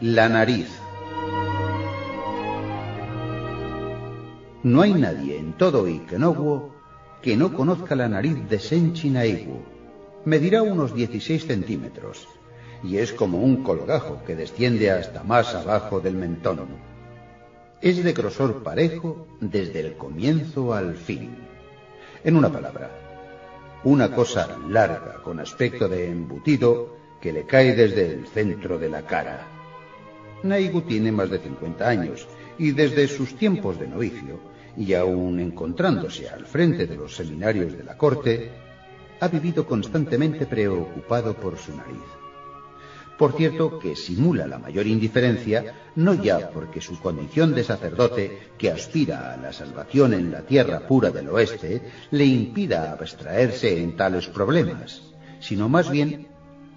La nariz. No hay nadie en todo Ikenowo que no conozca la nariz de Senchi Naigu. Medirá unos 16 centímetros y es como un colgajo que desciende hasta más abajo del mentón. Es de grosor parejo desde el comienzo al fin. En una palabra, una cosa larga con aspecto de embutido que le cae desde el centro de la cara. Naigu tiene más de 50 años y desde sus tiempos de novicio y aun encontrándose al frente de los seminarios de la corte, ha vivido constantemente preocupado por su nariz. Por cierto, que simula la mayor indiferencia, no ya porque su condición de sacerdote, que aspira a la salvación en la tierra pura del oeste, le impida abstraerse en tales problemas, sino más bien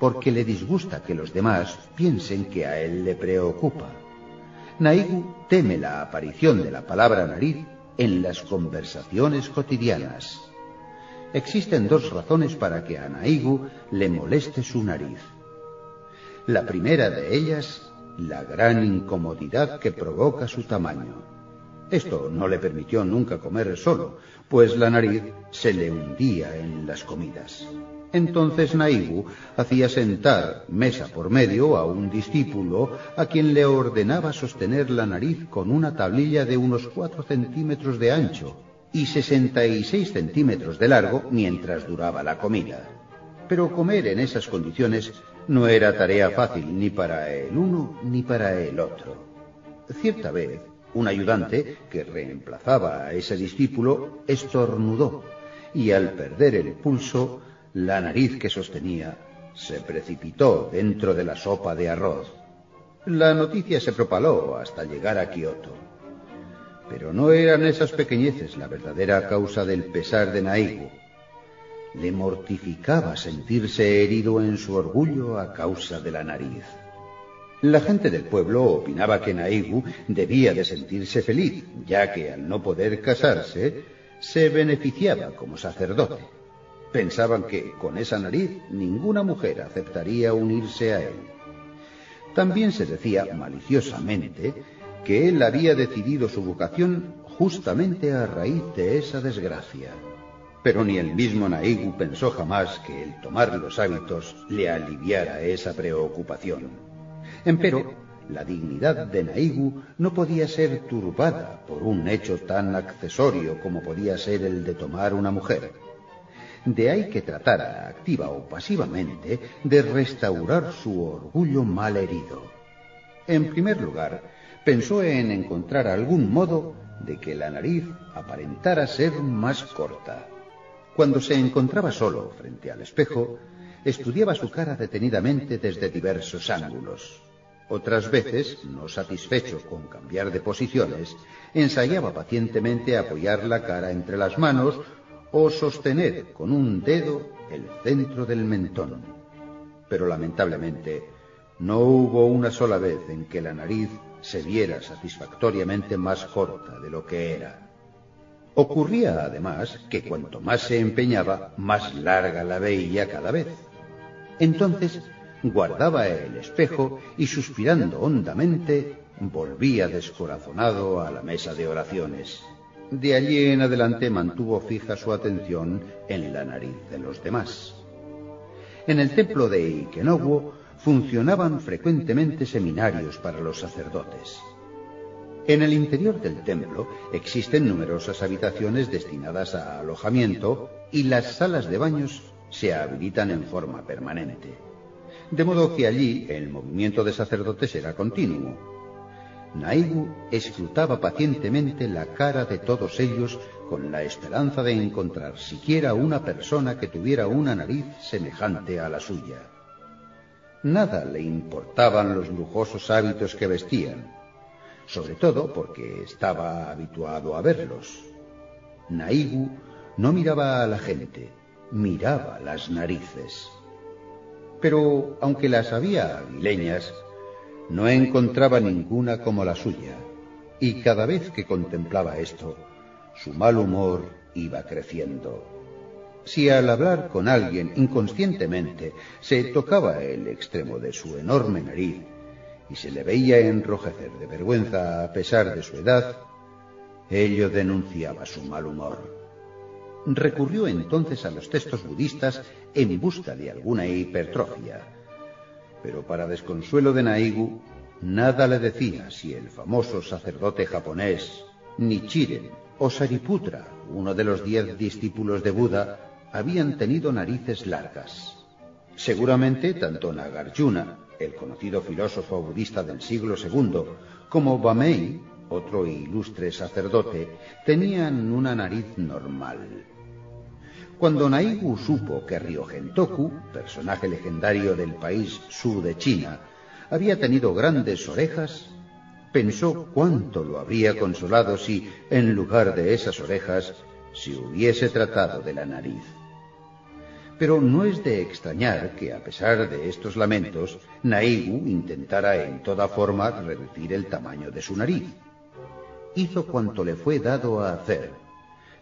porque le disgusta que los demás piensen que a él le preocupa. Naigu teme la aparición de la palabra nariz en las conversaciones cotidianas. Existen dos razones para que a Naigu le moleste su nariz. La primera de ellas, la gran incomodidad que provoca su tamaño. Esto no le permitió nunca comer solo, pues la nariz se le hundía en las comidas. Entonces Naigu hacía sentar mesa por medio a un discípulo a quien le ordenaba sostener la nariz con una tablilla de unos cuatro centímetros de ancho y sesenta y seis centímetros de largo mientras duraba la comida. Pero comer en esas condiciones no era tarea fácil ni para el uno ni para el otro. Cierta vez, un ayudante que reemplazaba a ese discípulo estornudó y al perder el pulso la nariz que sostenía se precipitó dentro de la sopa de arroz. La noticia se propaló hasta llegar a Kioto. Pero no eran esas pequeñeces la verdadera causa del pesar de Naigu. Le mortificaba sentirse herido en su orgullo a causa de la nariz. La gente del pueblo opinaba que Naigu debía de sentirse feliz, ya que al no poder casarse, se beneficiaba como sacerdote. Pensaban que con esa nariz ninguna mujer aceptaría unirse a él. También se decía maliciosamente que él había decidido su vocación justamente a raíz de esa desgracia. Pero ni el mismo Naigu pensó jamás que el tomar los hábitos le aliviara esa preocupación. Empero, la dignidad de Naigu no podía ser turbada por un hecho tan accesorio como podía ser el de tomar una mujer. De ahí que tratara, activa o pasivamente, de restaurar su orgullo mal herido. En primer lugar, pensó en encontrar algún modo de que la nariz aparentara ser más corta. Cuando se encontraba solo frente al espejo, estudiaba su cara detenidamente desde diversos ángulos. Otras veces, no satisfecho con cambiar de posiciones, ensayaba pacientemente apoyar la cara entre las manos o sostener con un dedo el centro del mentón. Pero lamentablemente no hubo una sola vez en que la nariz se viera satisfactoriamente más corta de lo que era. Ocurría además que cuanto más se empeñaba, más larga la veía cada vez. Entonces guardaba el espejo y suspirando hondamente volvía descorazonado a la mesa de oraciones. De allí en adelante mantuvo fija su atención en la nariz de los demás. En el templo de Ikenowo funcionaban frecuentemente seminarios para los sacerdotes. En el interior del templo existen numerosas habitaciones destinadas a alojamiento y las salas de baños se habilitan en forma permanente. De modo que allí el movimiento de sacerdotes era continuo Naigu escrutaba pacientemente la cara de todos ellos con la esperanza de encontrar siquiera una persona que tuviera una nariz semejante a la suya. Nada le importaban los lujosos hábitos que vestían, sobre todo porque estaba habituado a verlos. Naigu no miraba a la gente, miraba las narices. Pero aunque las había aguileñas, no encontraba ninguna como la suya, y cada vez que contemplaba esto, su mal humor iba creciendo. Si al hablar con alguien inconscientemente se tocaba el extremo de su enorme nariz y se le veía enrojecer de vergüenza a pesar de su edad, ello denunciaba su mal humor. Recurrió entonces a los textos budistas en busca de alguna hipertrofia. Pero para desconsuelo de Naigu, nada le decía si el famoso sacerdote japonés Nichiren o Sariputra, uno de los diez discípulos de Buda, habían tenido narices largas. Seguramente tanto Nagarjuna, el conocido filósofo budista del siglo II, como Bamei, otro ilustre sacerdote, tenían una nariz normal. Cuando Naigu supo que Ryogentoku, personaje legendario del país sur de China, había tenido grandes orejas, pensó cuánto lo habría consolado si, en lugar de esas orejas, se hubiese tratado de la nariz. Pero no es de extrañar que, a pesar de estos lamentos, Naigu intentara en toda forma reducir el tamaño de su nariz. Hizo cuanto le fue dado a hacer,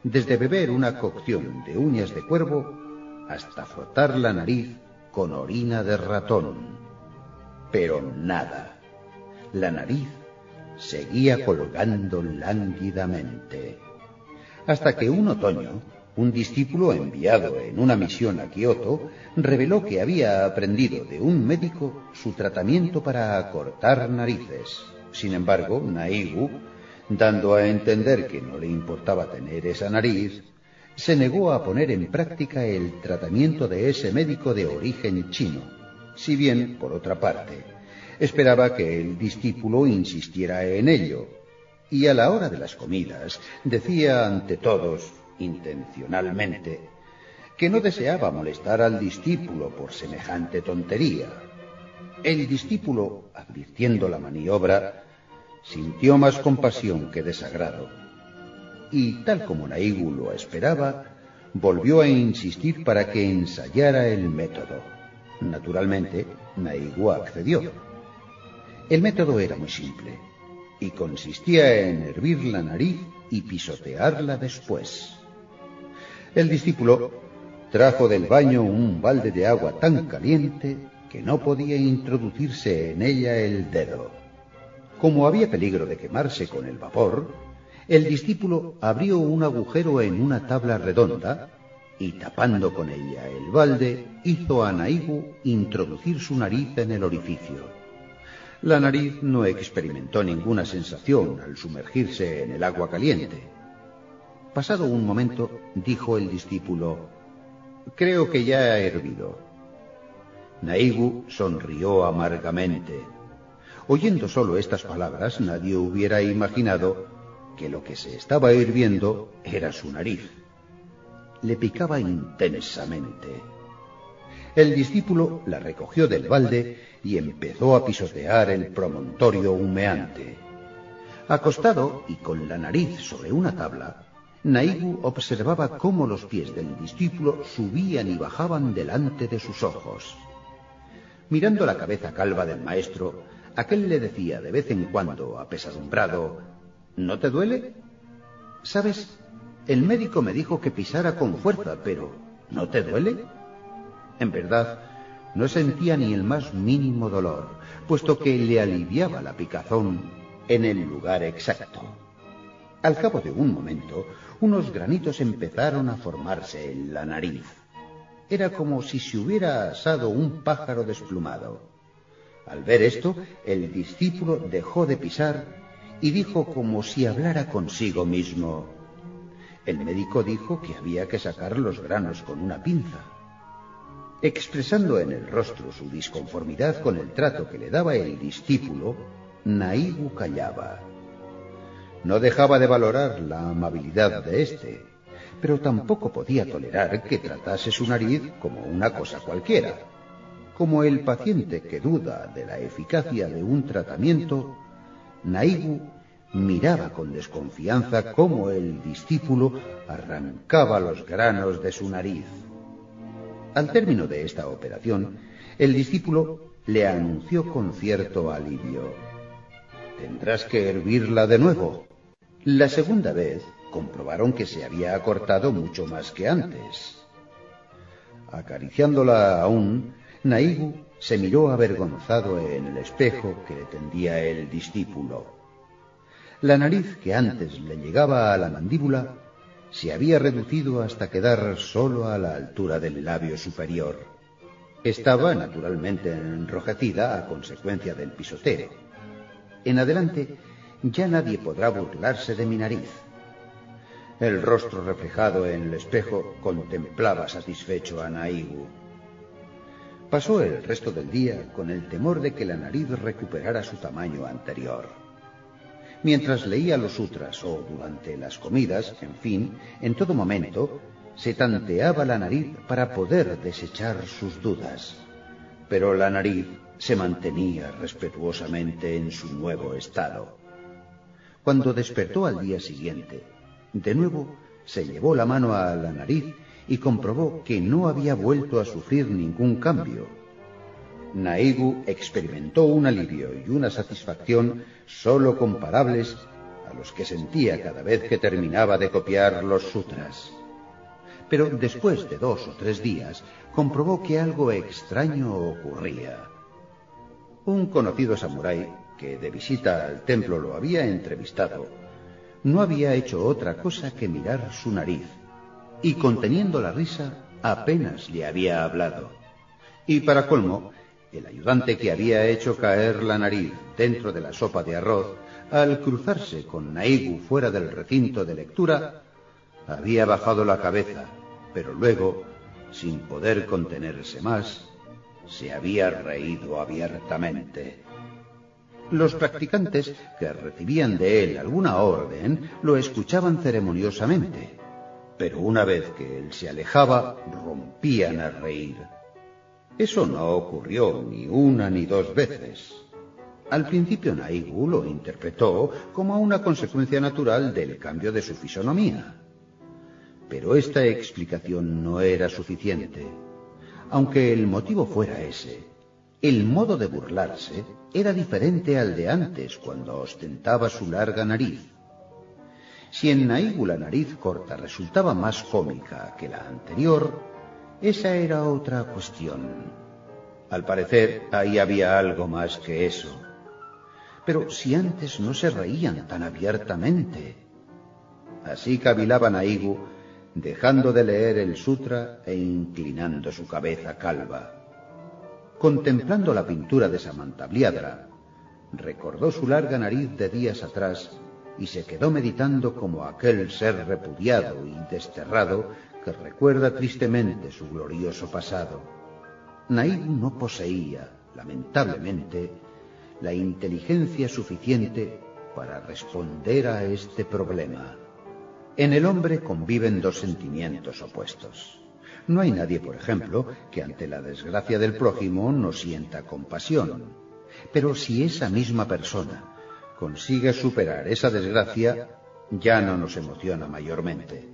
desde beber una cocción de uñas de cuervo hasta frotar la nariz con orina de ratón. Pero nada. La nariz seguía colgando lánguidamente. Hasta que un otoño, un discípulo enviado en una misión a Kioto reveló que había aprendido de un médico su tratamiento para acortar narices. Sin embargo, Naigu dando a entender que no le importaba tener esa nariz, se negó a poner en práctica el tratamiento de ese médico de origen chino, si bien, por otra parte, esperaba que el discípulo insistiera en ello, y a la hora de las comidas decía ante todos, intencionalmente, que no deseaba molestar al discípulo por semejante tontería. El discípulo, advirtiendo la maniobra, sintió más compasión que desagrado. Y tal como Naigu lo esperaba, volvió a insistir para que ensayara el método. Naturalmente, Naigu accedió. El método era muy simple y consistía en hervir la nariz y pisotearla después. El discípulo trajo del baño un balde de agua tan caliente que no podía introducirse en ella el dedo. Como había peligro de quemarse con el vapor, el discípulo abrió un agujero en una tabla redonda y tapando con ella el balde, hizo a Naigu introducir su nariz en el orificio. La nariz no experimentó ninguna sensación al sumergirse en el agua caliente. Pasado un momento, dijo el discípulo, Creo que ya ha hervido. Naigu sonrió amargamente. Oyendo solo estas palabras, nadie hubiera imaginado que lo que se estaba hirviendo era su nariz. Le picaba intensamente. El discípulo la recogió del balde y empezó a pisotear el promontorio humeante. Acostado y con la nariz sobre una tabla, Naigu observaba cómo los pies del discípulo subían y bajaban delante de sus ojos. Mirando la cabeza calva del maestro, Aquel le decía de vez en cuando, apesadumbrado, ¿no te duele? ¿Sabes? El médico me dijo que pisara con fuerza, pero ¿no te duele? En verdad, no sentía ni el más mínimo dolor, puesto que le aliviaba la picazón en el lugar exacto. Al cabo de un momento, unos granitos empezaron a formarse en la nariz. Era como si se hubiera asado un pájaro desplumado. Al ver esto, el discípulo dejó de pisar y dijo como si hablara consigo mismo. El médico dijo que había que sacar los granos con una pinza. Expresando en el rostro su disconformidad con el trato que le daba el discípulo, Naigu callaba. No dejaba de valorar la amabilidad de éste, pero tampoco podía tolerar que tratase su nariz como una cosa cualquiera Como el paciente que duda de la eficacia de un tratamiento, Naigu miraba con desconfianza cómo el discípulo arrancaba los granos de su nariz. Al término de esta operación, el discípulo le anunció con cierto alivio. Tendrás que hervirla de nuevo. La segunda vez comprobaron que se había acortado mucho más que antes. Acariciándola aún, Naigu se miró avergonzado en el espejo que le tendía el discípulo. La nariz que antes le llegaba a la mandíbula se había reducido hasta quedar solo a la altura del labio superior. Estaba naturalmente enrojecida a consecuencia del pisoteo. En adelante ya nadie podrá burlarse de mi nariz. El rostro reflejado en el espejo contemplaba satisfecho a Naigu. Pasó el resto del día con el temor de que la nariz recuperara su tamaño anterior. Mientras leía los sutras o durante las comidas, en fin, en todo momento, se tanteaba la nariz para poder desechar sus dudas. Pero la nariz se mantenía respetuosamente en su nuevo estado. Cuando despertó al día siguiente, de nuevo se llevó la mano a la nariz y comprobó que no había vuelto a sufrir ningún cambio. Naigu experimentó un alivio y una satisfacción sólo comparables a los que sentía cada vez que terminaba de copiar los sutras. Pero después de dos o tres días comprobó que algo extraño ocurría. Un conocido samurái que de visita al templo lo había entrevistado no había hecho otra cosa que mirar su nariz y conteniendo la risa apenas le había hablado. Y para colmo, el ayudante que había hecho caer la nariz dentro de la sopa de arroz, al cruzarse con Naigu fuera del recinto de lectura, había bajado la cabeza, pero luego, sin poder contenerse más, se había reído abiertamente. Los practicantes que recibían de él alguna orden lo escuchaban ceremoniosamente pero una vez que él se alejaba, rompían a reír. Eso no ocurrió ni una ni dos veces. Al principio Naigu lo interpretó como una consecuencia natural del cambio de su fisonomía. Pero esta explicación no era suficiente. Aunque el motivo fuera ese, el modo de burlarse era diferente al de antes cuando ostentaba su larga nariz. Si en Naigu la nariz corta resultaba más cómica que la anterior, esa era otra cuestión. Al parecer, ahí había algo más que eso. Pero si antes no se reían tan abiertamente. Así cavilaba Naigu, dejando de leer el sutra e inclinando su cabeza calva. Contemplando la pintura de Samantabliadra, recordó su larga nariz de días atrás y se quedó meditando como aquel ser repudiado y desterrado que recuerda tristemente su glorioso pasado. Naibu no poseía, lamentablemente, la inteligencia suficiente para responder a este problema. En el hombre conviven dos sentimientos opuestos. No hay nadie, por ejemplo, que ante la desgracia del prójimo no sienta compasión. Pero si esa misma persona consigue superar esa desgracia, ya no nos emociona mayormente.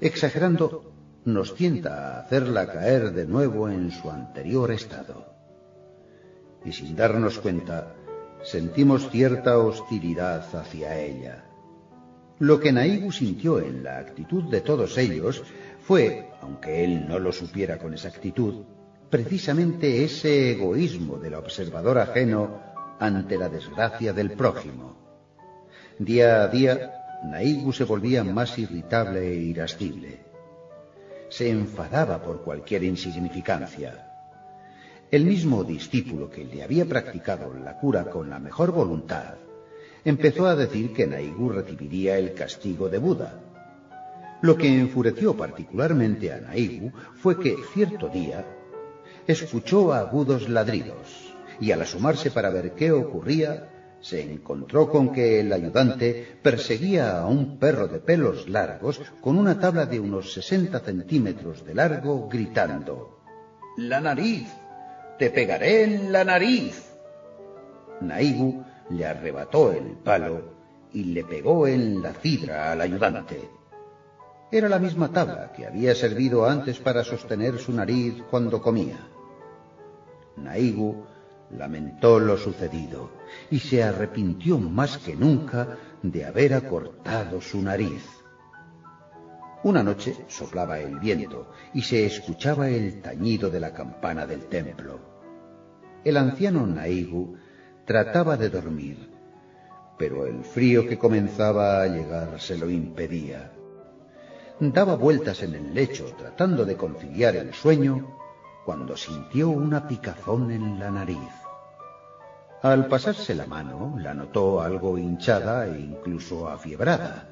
Exagerando, nos tienta a hacerla caer de nuevo en su anterior estado. Y sin darnos cuenta, sentimos cierta hostilidad hacia ella. Lo que Naigu sintió en la actitud de todos ellos fue, aunque él no lo supiera con exactitud, precisamente ese egoísmo del observador ajeno ante la desgracia del prójimo. Día a día, Naigu se volvía más irritable e irascible. Se enfadaba por cualquier insignificancia. El mismo discípulo que le había practicado la cura con la mejor voluntad empezó a decir que Naigu recibiría el castigo de Buda. Lo que enfureció particularmente a Naigu fue que cierto día escuchó agudos ladridos y al asomarse para ver qué ocurría, se encontró con que el ayudante perseguía a un perro de pelos largos con una tabla de unos 60 centímetros de largo, gritando, La nariz, te pegaré en la nariz. Naigu le arrebató el palo y le pegó en la cidra al ayudante. Era la misma tabla que había servido antes para sostener su nariz cuando comía. Naigu lamentó lo sucedido y se arrepintió más que nunca de haber acortado su nariz. Una noche soplaba el viento y se escuchaba el tañido de la campana del templo. El anciano Naigu trataba de dormir, pero el frío que comenzaba a llegar se lo impedía. Daba vueltas en el lecho tratando de conciliar el sueño cuando sintió una picazón en la nariz. Al pasarse la mano, la notó algo hinchada e incluso afiebrada.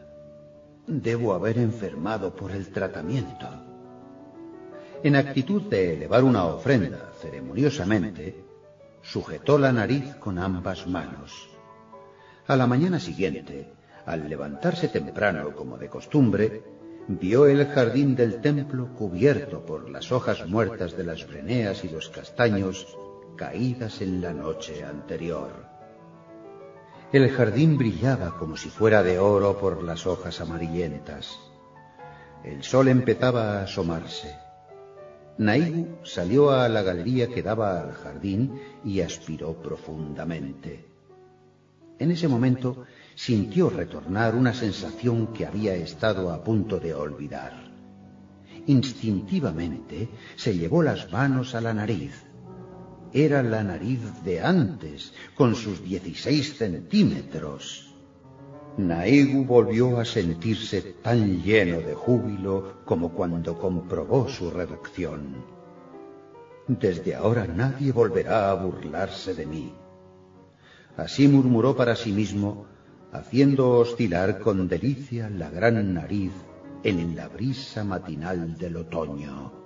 Debo haber enfermado por el tratamiento. En actitud de elevar una ofrenda ceremoniosamente, sujetó la nariz con ambas manos. A la mañana siguiente, al levantarse temprano como de costumbre, vio el jardín del templo cubierto por las hojas muertas de las breneas y los castaños caídas en la noche anterior. El jardín brillaba como si fuera de oro por las hojas amarillentas. El sol empezaba a asomarse. Naigu salió a la galería que daba al jardín y aspiró profundamente. En ese momento sintió retornar una sensación que había estado a punto de olvidar. Instintivamente se llevó las manos a la nariz. Era la nariz de antes, con sus dieciséis centímetros. Naigu volvió a sentirse tan lleno de júbilo como cuando comprobó su reducción. Desde ahora nadie volverá a burlarse de mí. Así murmuró para sí mismo haciendo oscilar con delicia la gran nariz en la brisa matinal del otoño.